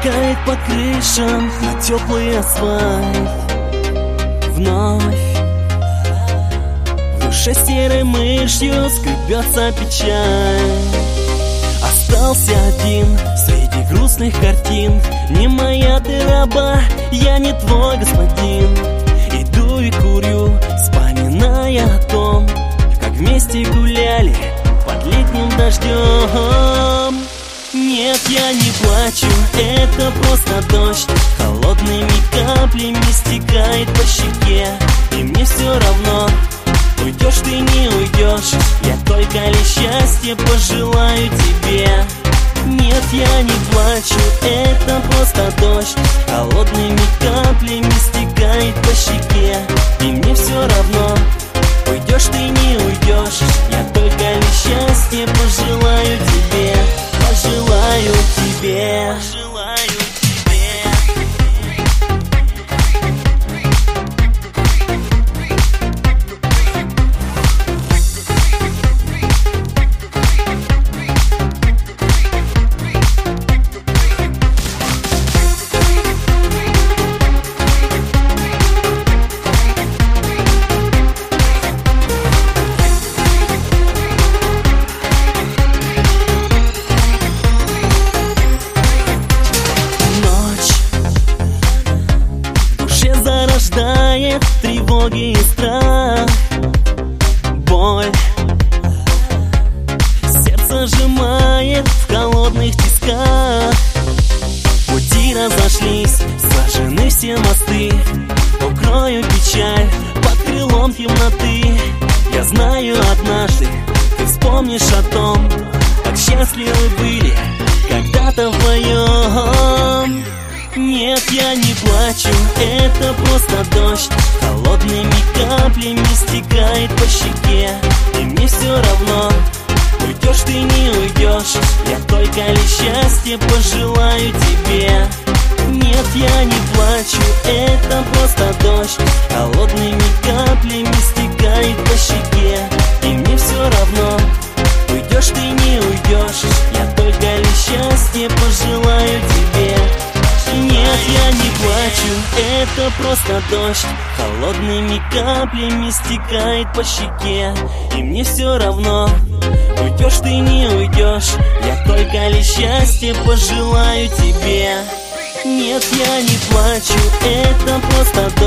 Стекает по крышам на теплый асфальт. Вновь. В душе серой мышью скребется печаль. Остался один среди грустных картин. Не моя ты раба, я не твой господин. Иду и курю, вспоминая о том Как вместе гуляли под летним дождем я не плачу, это просто дождь. Холодными каплями стекает по щеке И мне все равно, уйдешь ты, не уйдешь Я только лишь счастье пожелаю тебе. Нет, я не плачу, это просто дождь. Холодными каплями стекает по щеке И мне все равно, зарождает тревоги и страх. Боль Сердце сжимает в холодных тисках. Пути разошлись, сожжены все мосты. Укрою печаль под крылом темноты. Я знаю однажды ты вспомнишь о том Как счастливы были когда-то вдвоем Нет, я не плачу, это просто дождь. Холодными каплями стекает по щеке И мне все равно, уйдешь ты, не уйдешь Я только лишь счастье пожелаю тебе. Нет, я не плачу, это просто дождь. Холодными каплями стекает по щеке И мне все равно, уйдешь ты, не уйдешь Я только лишь счастье пожелаю это просто дождь. Холодными каплями стекает по щеке. И мне все равно, уйдешь ты, не уйдешь Я только лишь счастье пожелаю тебе. Нет, я не плачу, это просто